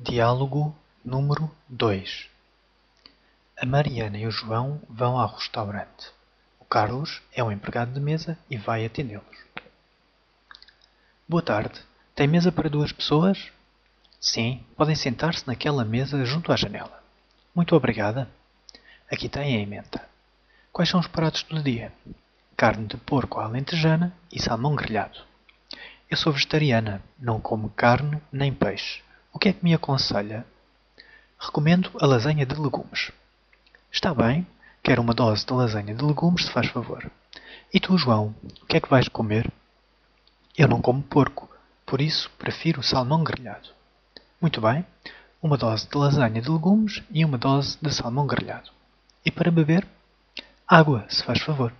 Diálogo número dois A Mariana e o João vão ao restaurante. O Carlos é um empregado de mesa e vai atendê-los. Boa tarde. Tem mesa para duas pessoas? Sim, podem sentar-se naquela mesa junto à janela. Muito obrigada. Aqui tem a emenda. Quais são os pratos do dia? Carne de porco à alentejana e salmão grelhado. Eu sou vegetariana, não como carne nem peixe. O que é que me aconselha? Recomendo a lasanha de legumes. Está bem. Quero uma dose de lasanha de legumes, se faz favor. E tu, João, o que é que vais comer? Eu não como porco, por isso prefiro salmão grelhado. Muito bem. Uma dose de lasanha de legumes e uma dose de salmão grelhado. E para beber? Água, se faz favor.